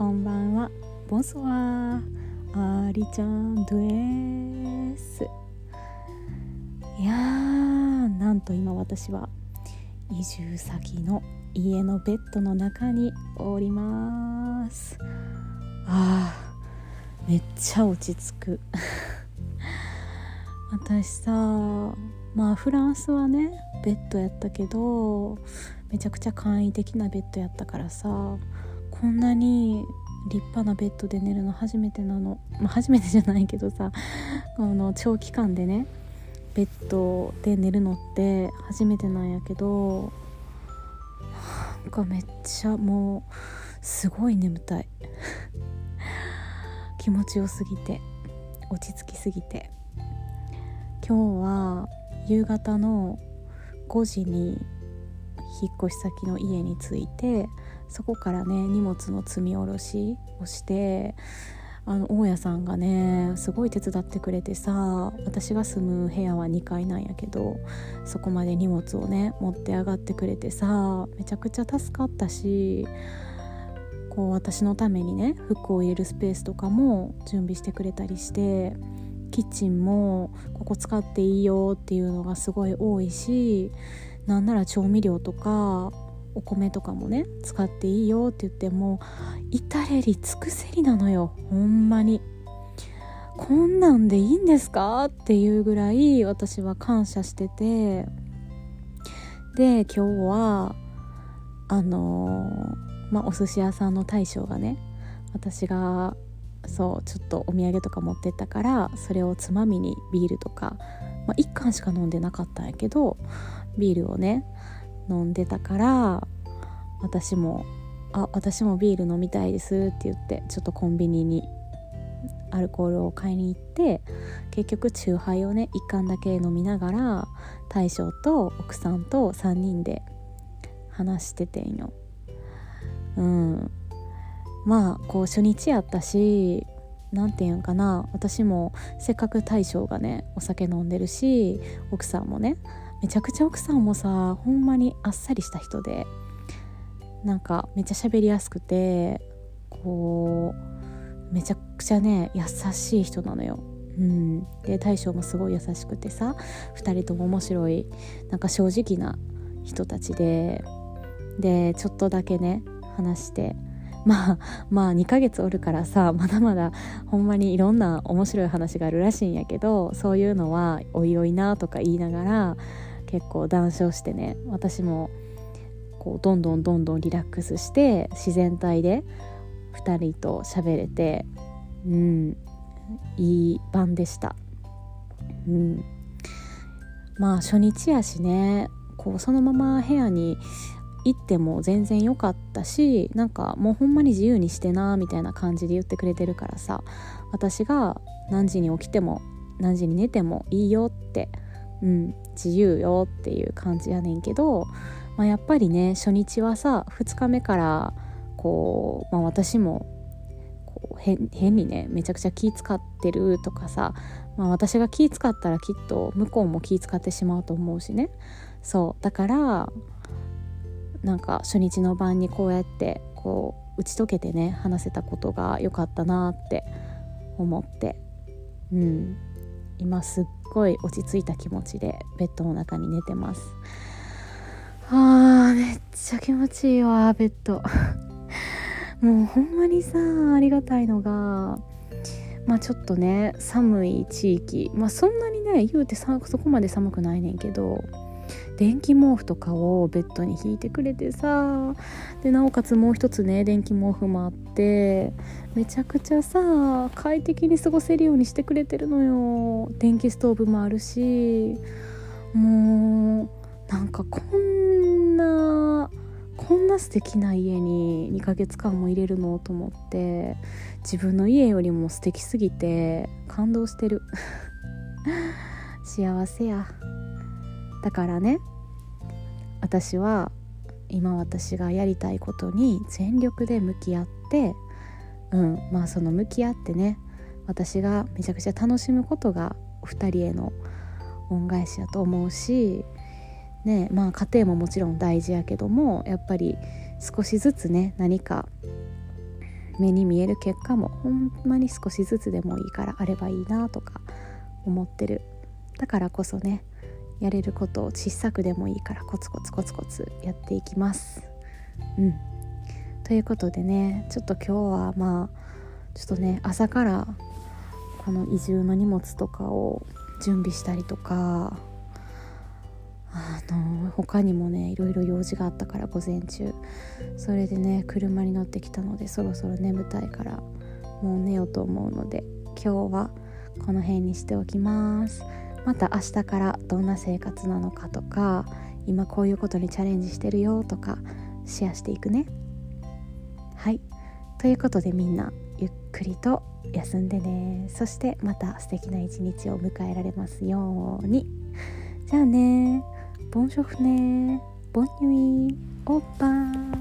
こんばんは。ボンソワー。ありちゃんです。いやーなんと今私は移住先の家のベッドの中におります。あーめっちゃ落ち着く。私さまあフランスはねベッドやったけどめちゃくちゃ簡易的なベッドやったからさこんなに立派なベッドで寝るの初めてなの、まあ、初めてじゃないけどさこの長期間でねベッドで寝るのって初めてなんやけどなんかめっちゃもうすごい眠たい。気持ちよすぎて落ち着きすぎて。今日は夕方の5時に引っ越し先の家に着いてそこからね荷物の積み下ろしをしてあの大家さんがねすごい手伝ってくれてさ私が住む部屋は2階なんやけどそこまで荷物をね持って上がってくれてさめちゃくちゃ助かったしこう私のためにね服を入れるスペースとかも準備してくれたりしてキッチンもここ使っていいよっていうのがすごい多いしなんなら調味料とかお米とかもね使っていいよって言っても至れり尽くせりなのよほんまに。こんなんでいいんですかっていうぐらい私は感謝してて。で今日はあのー、まあお寿司屋さんの大将がね私がそうちょっとお土産とか持ってったからそれをつまみにビールとか、まあ、1缶しか飲んでなかったんやけどビールをね飲んでたから私も「あ私もビール飲みたいです」って言ってちょっとコンビニにアルコールを買いに行って結局チューハイをね1缶だけ飲みながら大将と奥さんと3人で話しててんよ。うんまあこう初日やったし何て言うんかな私もせっかく大将がねお酒飲んでるし奥さんもねめちゃくちゃ奥さんもさほんまにあっさりした人でなんかめっちゃ喋りやすくてこうめちゃくちゃね優しい人なのよ。うん、で大将もすごい優しくてさ2人とも面白いなんか正直な人たちででちょっとだけね話してまあまあ2ヶ月おるからさまだまだほんまにいろんな面白い話があるらしいんやけどそういうのはおいおいなとか言いながら結構談笑してね私もこうどんどんどんどんリラックスして自然体で2人と喋れてうんいい晩でした。うん、まあ初日やしねこうそのまま部屋に行っても全然良かったしなんかもうほんまに自由にしてなみたいな感じで言ってくれてるからさ私が何時に起きても何時に寝てもいいよってうん自由よっていう感じやねんけど、まあ、やっぱりね初日はさ2日目からこう、まあ、私もこう変にねめちゃくちゃ気使ってるとかさ、まあ、私が気使ったらきっと向こうも気使ってしまうと思うしね。そうだからなんか初日の晩にこうやってこう打ち解けてね話せたことが良かったなって思って。うん。今すっごい落ち着いた気持ちでベッドの中に寝てます。あーめっちゃ気持ちいいわベッド。もうほんまにさありがたいのがまあちょっとね寒い地域。まあそんなにね言うてそこまで寒くないねんけど電気毛布とかをベッドに引いてくれてさでなおかつもう一つね電気毛布もあってめちゃくちゃさ快適に過ごせるようにしてくれてるのよ。電気ストーブもあるしもうなんかこんなこんな素敵な家に2ヶ月間も入れるのと思って自分の家よりも素敵すぎて感動してる。幸せや。だからね私は今私がやりたいことに全力で向き合ってうんまあその向き合ってね私がめちゃくちゃ楽しむことが2人への恩返しやと思うしねまあ家庭ももちろん大事やけどもやっぱり少しずつね何か目に見える結果もほんまに少しずつでもいいからあればいいなとか思ってる。だからこそねやれることを小さくでもいいからコツコツコツコツやっていきます。うん。ということでねちょっと今日はまあちょっとね朝からこの移住の荷物とかを準備したりとかあの他にもねいろいろ用事があったから午前中それでね車に乗ってきたのでそろそろ眠たいからもう寝ようと思うので今日はこの辺にしておきます。また明日からどんな生活なのかとか今こういうことにチャレンジしてるよとかシェアしていくね。はい。ということでみんなゆっくりと休んでね。そしてまた素敵な一日を迎えられますように。じゃあね。ボンショフね。ボンニュイ。オッパー。